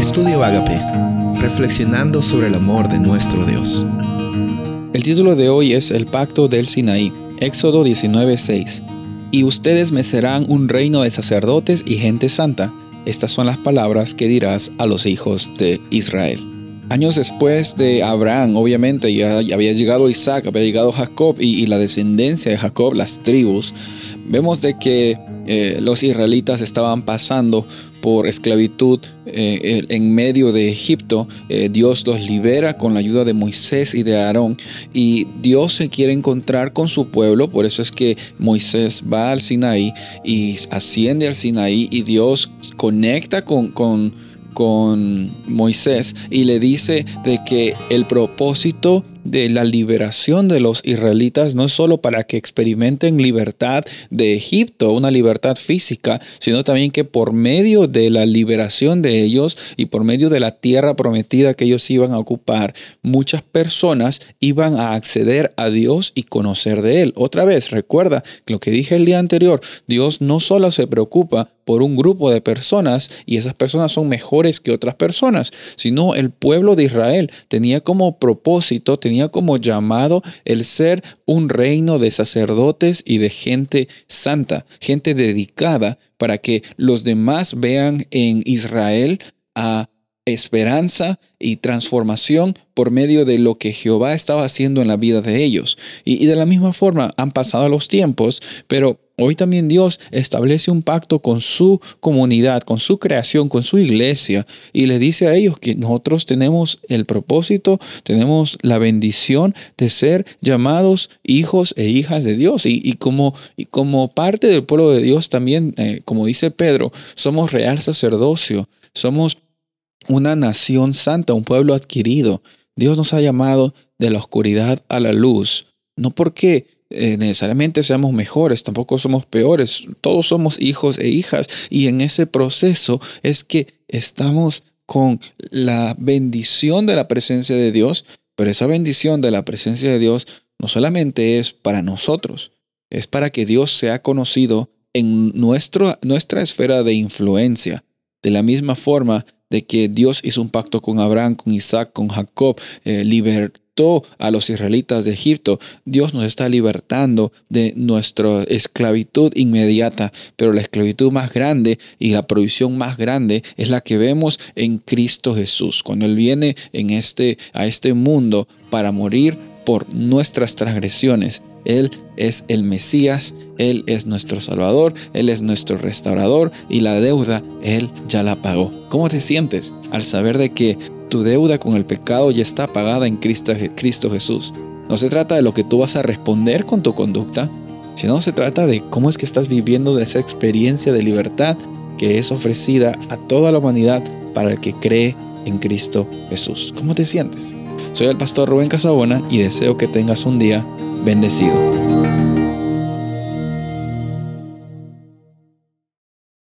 Estudio Agape, reflexionando sobre el amor de nuestro Dios. El título de hoy es El pacto del Sinaí, Éxodo 19:6. Y ustedes me serán un reino de sacerdotes y gente santa. Estas son las palabras que dirás a los hijos de Israel. Años después de Abraham, obviamente, ya, había llegado Isaac, había llegado Jacob y, la descendencia de Jacob, las tribus. Vemos de que eh, los israelitas estaban pasando por esclavitud eh, en medio de Egipto. Eh, Dios los libera con la ayuda de Moisés y de Aarón. Y Dios se quiere encontrar con su pueblo. Por eso es que Moisés va al Sinaí y asciende al Sinaí y Dios conecta con, con, con Moisés y le dice de que el propósito de la liberación de los israelitas no es solo para que experimenten libertad de Egipto, una libertad física, sino también que por medio de la liberación de ellos y por medio de la tierra prometida que ellos iban a ocupar, muchas personas iban a acceder a Dios y conocer de Él. Otra vez, recuerda lo que dije el día anterior, Dios no solo se preocupa por un grupo de personas y esas personas son mejores que otras personas, sino el pueblo de Israel tenía como propósito, tenía como llamado el ser un reino de sacerdotes y de gente santa, gente dedicada para que los demás vean en Israel a esperanza y transformación por medio de lo que Jehová estaba haciendo en la vida de ellos. Y, de la misma forma han pasado los tiempos, pero Hoy también Dios establece un pacto con su comunidad, con su creación, con su iglesia y le dice a ellos que nosotros tenemos el propósito, tenemos la bendición de ser llamados hijos e hijas de Dios. Y, como, y como, parte del pueblo de Dios también, eh, como dice Pedro, somos real sacerdocio, somos una nación santa, un pueblo adquirido. Dios nos ha llamado de la oscuridad a la luz, no porque eh, necesariamente seamos mejores, tampoco somos peores, todos somos hijos e hijas y en ese proceso es que estamos con la bendición de la presencia de Dios, pero esa bendición de la presencia de Dios no solamente es para nosotros, es para que Dios sea conocido en nuestro, nuestra esfera de influencia. De la misma forma de que Dios hizo un pacto con Abraham, con Isaac, con Jacob, eh, a los israelitas de Egipto, Dios nos está libertando de nuestra esclavitud inmediata, pero la esclavitud más grande y la provisión más grande es la que vemos en Cristo Jesús, cuando Él viene en este, a este mundo para morir por nuestras transgresiones. Él es el Mesías, Él es nuestro Salvador, Él es nuestro restaurador y la deuda Él ya la pagó. ¿Cómo te sientes al saber de que tu deuda con el pecado ya está pagada en Cristo, Jesús. No se trata de lo que tú vas a responder con tu conducta, sino se trata de cómo es que estás viviendo de esa experiencia de libertad que es ofrecida a toda la humanidad para el que cree en Cristo Jesús. ¿Cómo te sientes? Soy el pastor Rubén Casabona y deseo que tengas un día bendecido.